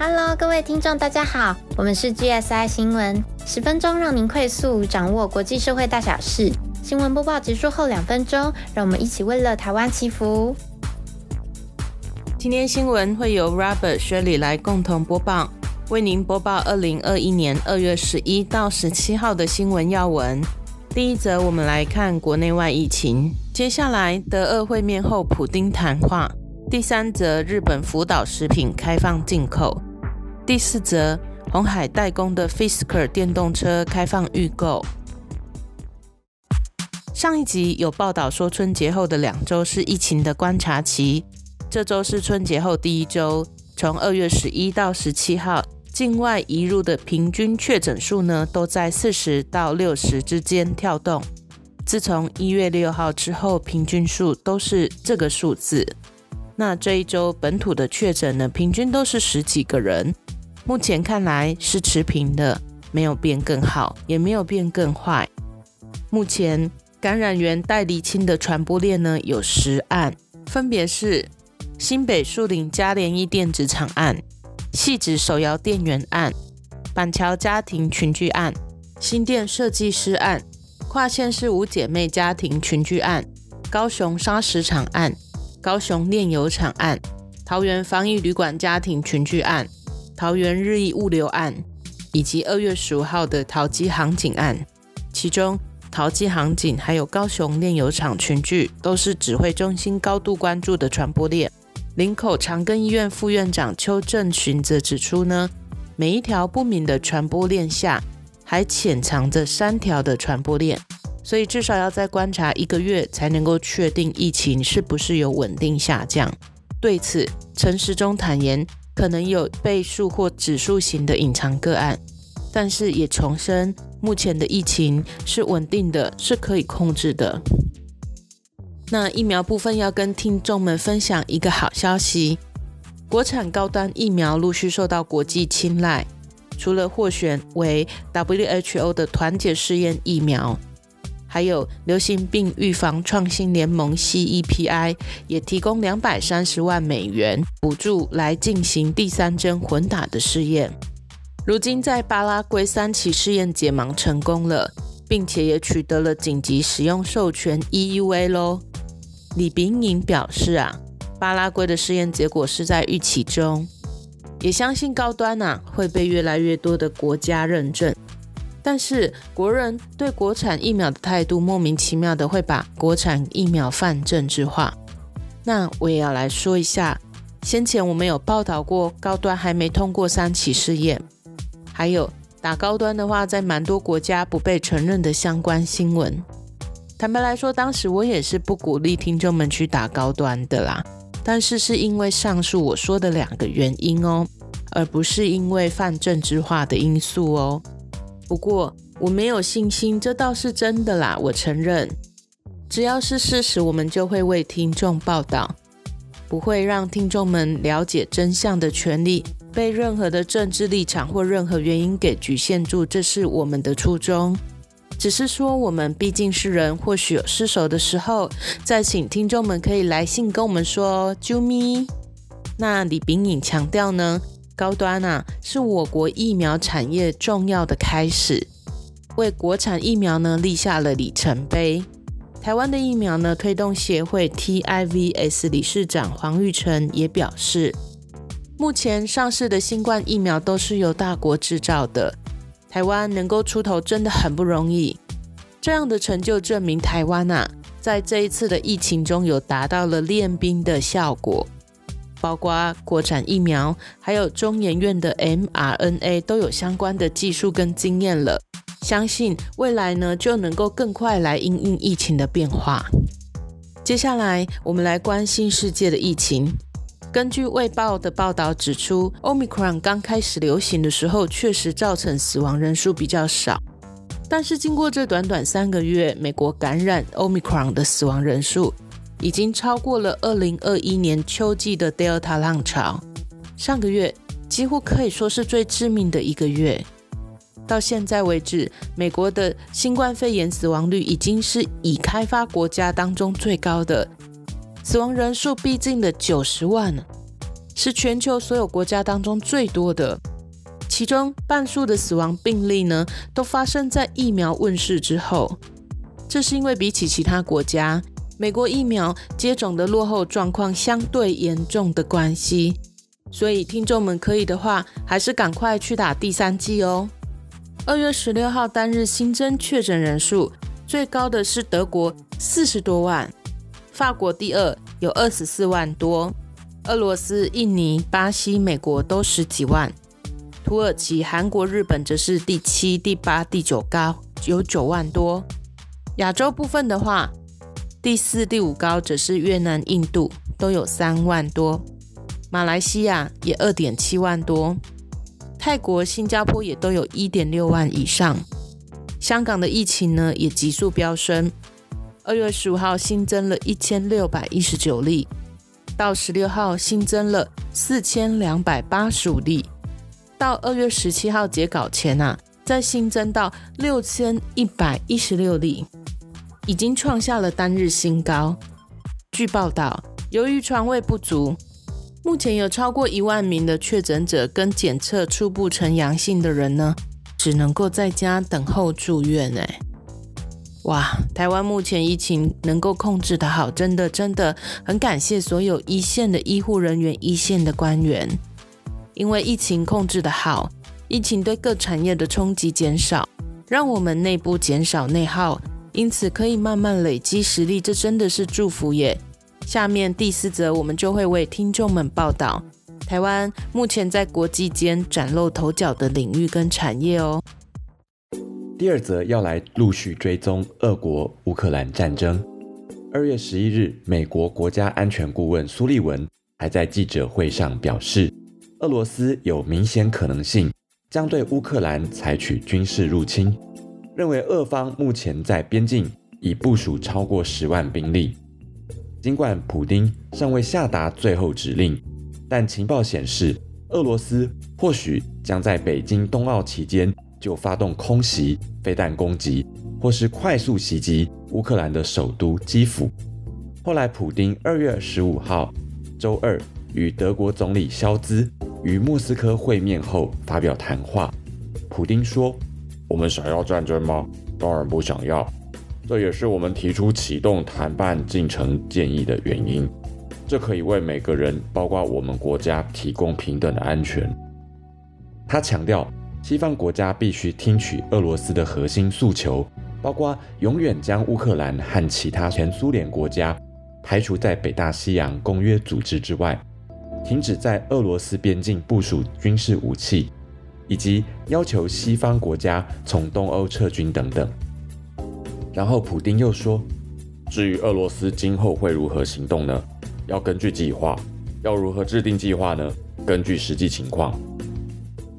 Hello，各位听众，大家好，我们是 GSI 新闻，十分钟让您快速掌握国际社会大小事。新闻播报结束后两分钟，让我们一起为了台湾祈福。今天新闻会由 Robert、Shirley 来共同播报，为您播报二零二一年二月十一到十七号的新闻要闻。第一则，我们来看国内外疫情。接下来，德俄会面后，普丁谈话。第三则，日本福岛食品开放进口。第四则，红海代工的 Fisker 电动车开放预购。上一集有报道说，春节后的两周是疫情的观察期，这周是春节后第一周，从二月十一到十七号，境外移入的平均确诊数呢，都在四十到六十之间跳动。自从一月六号之后，平均数都是这个数字。那这一周本土的确诊呢，平均都是十几个人。目前看来是持平的，没有变更好，也没有变更坏。目前感染源待厘清的传播链呢有十案，分别是新北树林嘉联益电子厂案、细致手摇电源案、板桥家庭群聚案、新店设计师案、跨县市五姐妹家庭群聚案、高雄砂石厂案、高雄炼油厂案、桃园防疫旅馆家庭群聚案。桃园日益物流案，以及二月十五号的桃机航警案，其中桃机航警还有高雄炼油厂群聚，都是指挥中心高度关注的传播链。林口长庚医院副院长邱正群则指出呢，每一条不明的传播链下，还潜藏着三条的传播链，所以至少要再观察一个月，才能够确定疫情是不是有稳定下降。对此，陈时中坦言。可能有倍数或指数型的隐藏个案，但是也重申，目前的疫情是稳定的，是可以控制的。那疫苗部分要跟听众们分享一个好消息，国产高端疫苗陆续受到国际青睐，除了获选为 WHO 的团结试验疫苗。还有流行病预防创新联盟 CEPI 也提供两百三十万美元补助来进行第三针混打的试验。如今在巴拉圭三期试验解盲成功了，并且也取得了紧急使用授权 EUA 喽。李炳颖表示啊，巴拉圭的试验结果是在预期中，也相信高端呐会被越来越多的国家认证。但是国人对国产疫苗的态度莫名其妙的会把国产疫苗泛政治化。那我也要来说一下，先前我们有报道过高端还没通过三期试验，还有打高端的话，在蛮多国家不被承认的相关新闻。坦白来说，当时我也是不鼓励听众们去打高端的啦。但是是因为上述我说的两个原因哦，而不是因为泛政治化的因素哦。不过我没有信心，这倒是真的啦。我承认，只要是事实，我们就会为听众报道，不会让听众们了解真相的权利被任何的政治立场或任何原因给局限住。这是我们的初衷。只是说，我们毕竟是人，或许有失手的时候，再请听众们可以来信跟我们说。啾咪。那李炳颖强调呢？高端啊，是我国疫苗产业重要的开始，为国产疫苗呢立下了里程碑。台湾的疫苗呢推动协会 TIVS 理事长黄玉成也表示，目前上市的新冠疫苗都是由大国制造的，台湾能够出头真的很不容易。这样的成就证明台湾啊，在这一次的疫情中有达到了练兵的效果。包括国产疫苗，还有中研院的 mRNA 都有相关的技术跟经验了，相信未来呢就能够更快来应应疫情的变化。接下来我们来关心世界的疫情。根据卫报的报道指出，Omicron 刚开始流行的时候，确实造成死亡人数比较少，但是经过这短短三个月，美国感染 Omicron 的死亡人数。已经超过了二零二一年秋季的 Delta 浪潮。上个月几乎可以说是最致命的一个月。到现在为止，美国的新冠肺炎死亡率已经是已开发国家当中最高的，死亡人数逼近了九十万。是全球所有国家当中最多的，其中半数的死亡病例呢，都发生在疫苗问世之后。这是因为比起其他国家，美国疫苗接种的落后状况相对严重的关系。所以听众们可以的话，还是赶快去打第三剂哦。二月十六号单日新增确诊人数最高的是德国四十多万，法国第二有二十四万多。俄罗斯、印尼、巴西、美国都十几万，土耳其、韩国、日本则是第七、第八、第九高，有九万多。亚洲部分的话，第四、第五高则是越南、印度，都有三万多。马来西亚也二点七万多，泰国、新加坡也都有一点六万以上。香港的疫情呢也急速飙升，二月十五号新增了一千六百一十九例。到十六号新增了四千两百八十五例，到二月十七号截稿前啊，再新增到六千一百一十六例，已经创下了单日新高。据报道，由于床位不足，目前有超过一万名的确诊者跟检测初步呈阳性的人呢，只能够在家等候住院。哎。哇，台湾目前疫情能够控制的好，真的真的很感谢所有一线的医护人员、一线的官员，因为疫情控制的好，疫情对各产业的冲击减少，让我们内部减少内耗，因此可以慢慢累积实力，这真的是祝福耶。下面第四则，我们就会为听众们报道台湾目前在国际间崭露头角的领域跟产业哦。第二则要来陆续追踪俄国乌克兰战争。二月十一日，美国国家安全顾问苏利文还在记者会上表示，俄罗斯有明显可能性将对乌克兰采取军事入侵，认为俄方目前在边境已部署超过十万兵力。尽管普京尚未下达最后指令，但情报显示，俄罗斯或许将在北京冬奥期间。就发动空袭、飞弹攻击，或是快速袭击乌克兰的首都基辅。后来，普丁二月十五号周二与德国总理肖兹于莫斯科会面后发表谈话。普丁说：“我们想要战争吗？当然不想要。这也是我们提出启动谈判进程建议的原因。这可以为每个人，包括我们国家，提供平等的安全。”他强调。西方国家必须听取俄罗斯的核心诉求，包括永远将乌克兰和其他前苏联国家排除在北大西洋公约组织之外，停止在俄罗斯边境部署军事武器，以及要求西方国家从东欧撤军等等。然后，普丁又说：“至于俄罗斯今后会如何行动呢？要根据计划。要如何制定计划呢？根据实际情况。”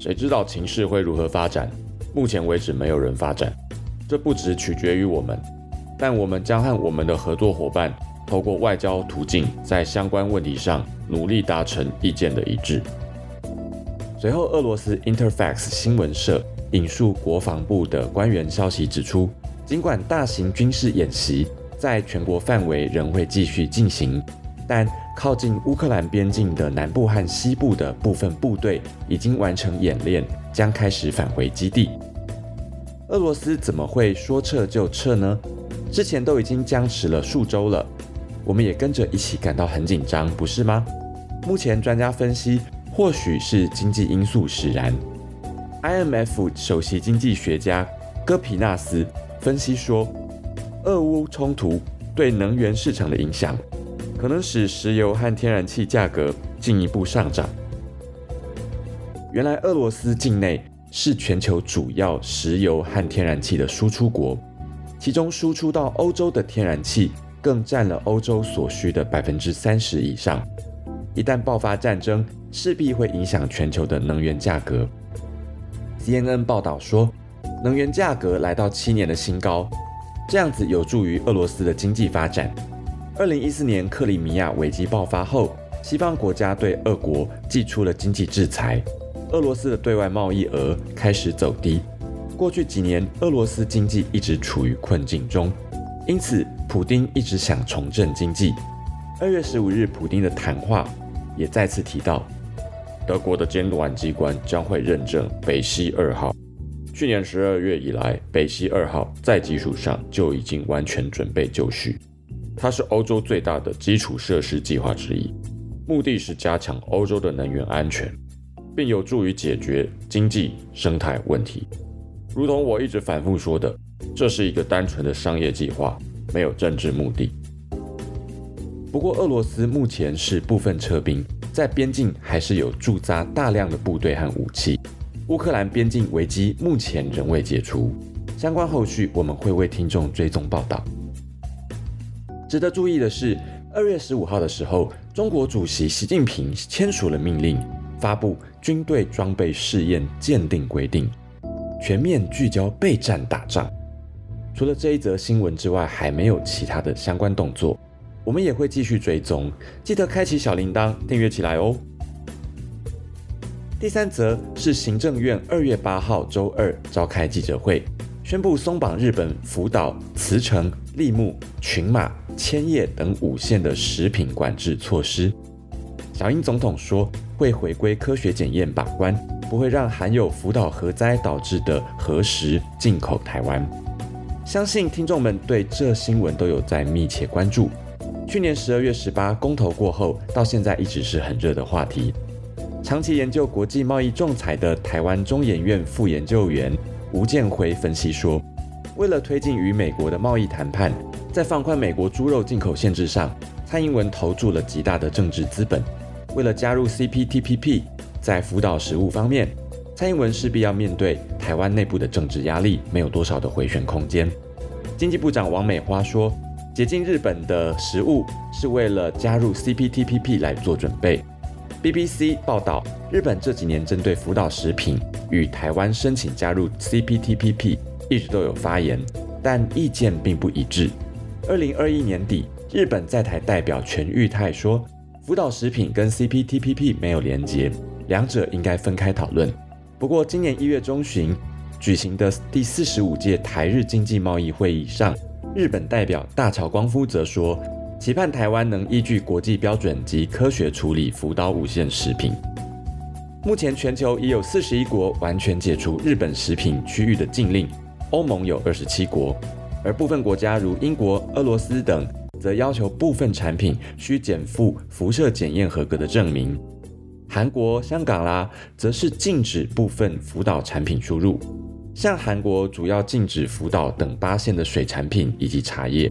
谁知道情势会如何发展？目前为止，没有人发展。这不只取决于我们，但我们将和我们的合作伙伴透过外交途径，在相关问题上努力达成意见的一致。随后，俄罗斯 Interfax 新闻社引述国防部的官员消息指出，尽管大型军事演习在全国范围仍会继续进行。但靠近乌克兰边境的南部和西部的部分部队已经完成演练，将开始返回基地。俄罗斯怎么会说撤就撤呢？之前都已经僵持了数周了，我们也跟着一起感到很紧张，不是吗？目前专家分析，或许是经济因素使然。IMF 首席经济学家戈皮纳斯分析说，俄乌冲突对能源市场的影响。可能使石油和天然气价格进一步上涨。原来，俄罗斯境内是全球主要石油和天然气的输出国，其中输出到欧洲的天然气更占了欧洲所需的百分之三十以上。一旦爆发战争，势必会影响全球的能源价格。CNN 报道说，能源价格来到七年的新高，这样子有助于俄罗斯的经济发展。二零一四年克里米亚危机爆发后，西方国家对俄国寄出了经济制裁，俄罗斯的对外贸易额开始走低。过去几年，俄罗斯经济一直处于困境中，因此普丁一直想重振经济。二月十五日，普丁的谈话也再次提到，德国的监管机关将会认证北溪二号。去年十二月以来，北溪二号在技术上就已经完全准备就绪，它是欧洲最大的基础设施计划之一，目的是加强欧洲的能源安全，并有助于解决经济生态问题。如同我一直反复说的，这是一个单纯的商业计划，没有政治目的。不过，俄罗斯目前是部分撤兵，在边境还是有驻扎大量的部队和武器。乌克兰边境危机目前仍未解除，相关后续我们会为听众追踪报道。值得注意的是，二月十五号的时候，中国主席习近平签署了命令，发布军队装备试验鉴定规定，全面聚焦备战打仗。除了这一则新闻之外，还没有其他的相关动作。我们也会继续追踪，记得开启小铃铛，订阅起来哦。第三则是行政院二月八号周二召开记者会，宣布松绑日本福岛、茨城、立木、群马、千叶等五县的食品管制措施。小英总统说会回归科学检验把关，不会让含有福岛核灾导致的核食进口台湾。相信听众们对这新闻都有在密切关注。去年十二月十八公投过后，到现在一直是很热的话题。长期研究国际贸易仲裁的台湾中研院副研究员吴建辉分析说，为了推进与美国的贸易谈判，在放宽美国猪肉进口限制上，蔡英文投注了极大的政治资本。为了加入 CPTPP，在辅导食物方面，蔡英文势必要面对台湾内部的政治压力，没有多少的回旋空间。经济部长王美花说。解禁日本的食物是为了加入 CPTPP 来做准备。BBC 报道，日本这几年针对福岛食品与台湾申请加入 CPTPP 一直都有发言，但意见并不一致。二零二一年底，日本在台代表全玉泰说，福岛食品跟 CPTPP 没有连结，两者应该分开讨论。不过，今年一月中旬举行的第四十五届台日经济贸易会议上。日本代表大桥光夫则说，期盼台湾能依据国际标准及科学处理福岛五线食品。目前全球已有四十一国完全解除日本食品区域的禁令，欧盟有二十七国，而部分国家如英国、俄罗斯等，则要求部分产品需减负辐射检验合格的证明。韩国、香港啦，则是禁止部分福岛产品输入。像韩国主要禁止福岛等八县的水产品以及茶叶，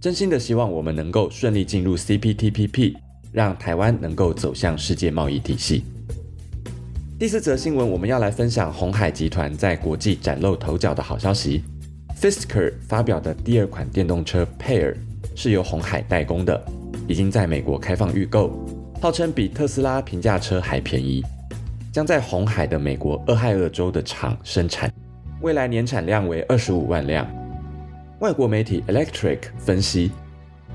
真心的希望我们能够顺利进入 CPTPP，让台湾能够走向世界贸易体系。第四则新闻，我们要来分享红海集团在国际崭露头角的好消息。Fisker 发表的第二款电动车 Pair 是由红海代工的，已经在美国开放预购，号称比特斯拉平价车还便宜，将在红海的美国俄亥俄州的厂生产。未来年产量为二十五万辆。外国媒体 Electric 分析，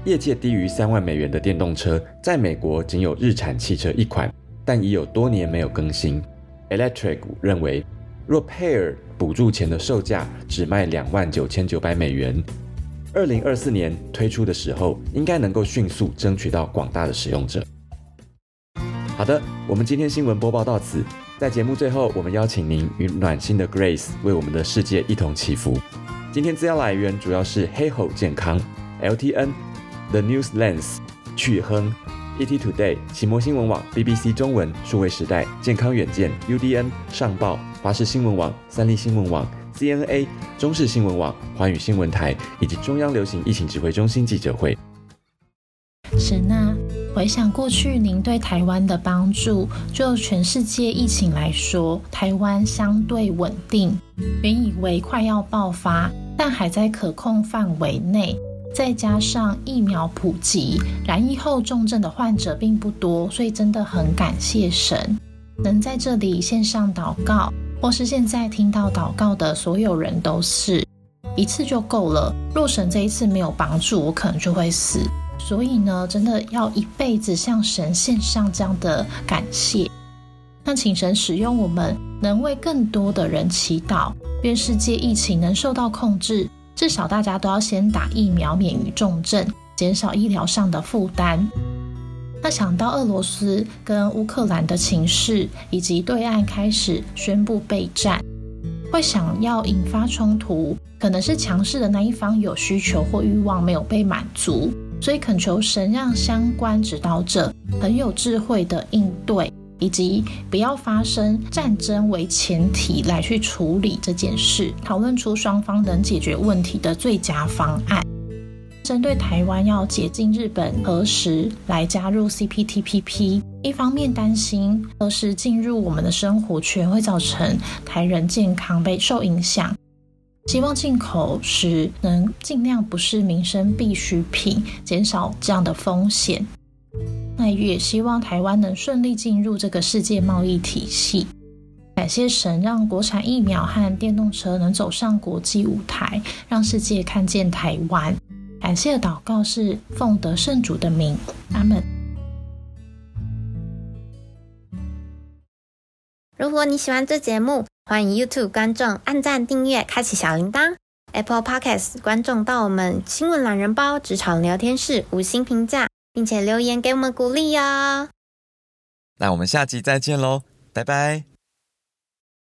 业界低于三万美元的电动车，在美国仅有日产汽车一款，但已有多年没有更新。Electric 认为，若 Pair 补助前的售价只卖两万九千九百美元，二零二四年推出的时候，应该能够迅速争取到广大的使用者。好的，我们今天新闻播报到此。在节目最后，我们邀请您与暖心的 Grace 为我们的世界一同祈福。今天资料来源主要是黑吼健康、LTN、The News Lens、趣亨、ET Today、奇摩新闻网、BBC 中文、数位时代、健康远见、UDN、上报、华视新闻网、三立新闻网、CNA、中视新闻网、华语新闻台以及中央流行疫情指挥中心记者会。神啊，回想过去您对台湾的帮助，就全世界疫情来说，台湾相对稳定。原以为快要爆发，但还在可控范围内。再加上疫苗普及，染疫后重症的患者并不多，所以真的很感谢神，能在这里线上祷告，或是现在听到祷告的所有人都是一次就够了。若神这一次没有帮助，我可能就会死。所以呢，真的要一辈子向神献上这样的感谢。那请神使用我们，能为更多的人祈祷，愿世界疫情能受到控制。至少大家都要先打疫苗，免于重症，减少医疗上的负担。那想到俄罗斯跟乌克兰的情势，以及对岸开始宣布备战，会想要引发冲突，可能是强势的那一方有需求或欲望没有被满足，所以恳求神让相关指导者很有智慧的应对，以及不要发生战争为前提来去处理这件事，讨论出双方能解决问题的最佳方案。针对台湾要解禁日本何时来加入 CPTPP，一方面担心何时进入我们的生活圈会造成台人健康被受影响，希望进口时能尽量不是民生必需品，减少这样的风险。那也希望台湾能顺利进入这个世界贸易体系。感谢神，让国产疫苗和电动车能走上国际舞台，让世界看见台湾。感谢祷告是奉得圣主的名，阿门。如果你喜欢这节目，欢迎 YouTube 观众按赞、订阅、开启小铃铛；Apple Podcast 观众到我们新闻懒人包职场聊天室五星评价，并且留言给我们鼓励哦。那我们下集再见喽，拜拜。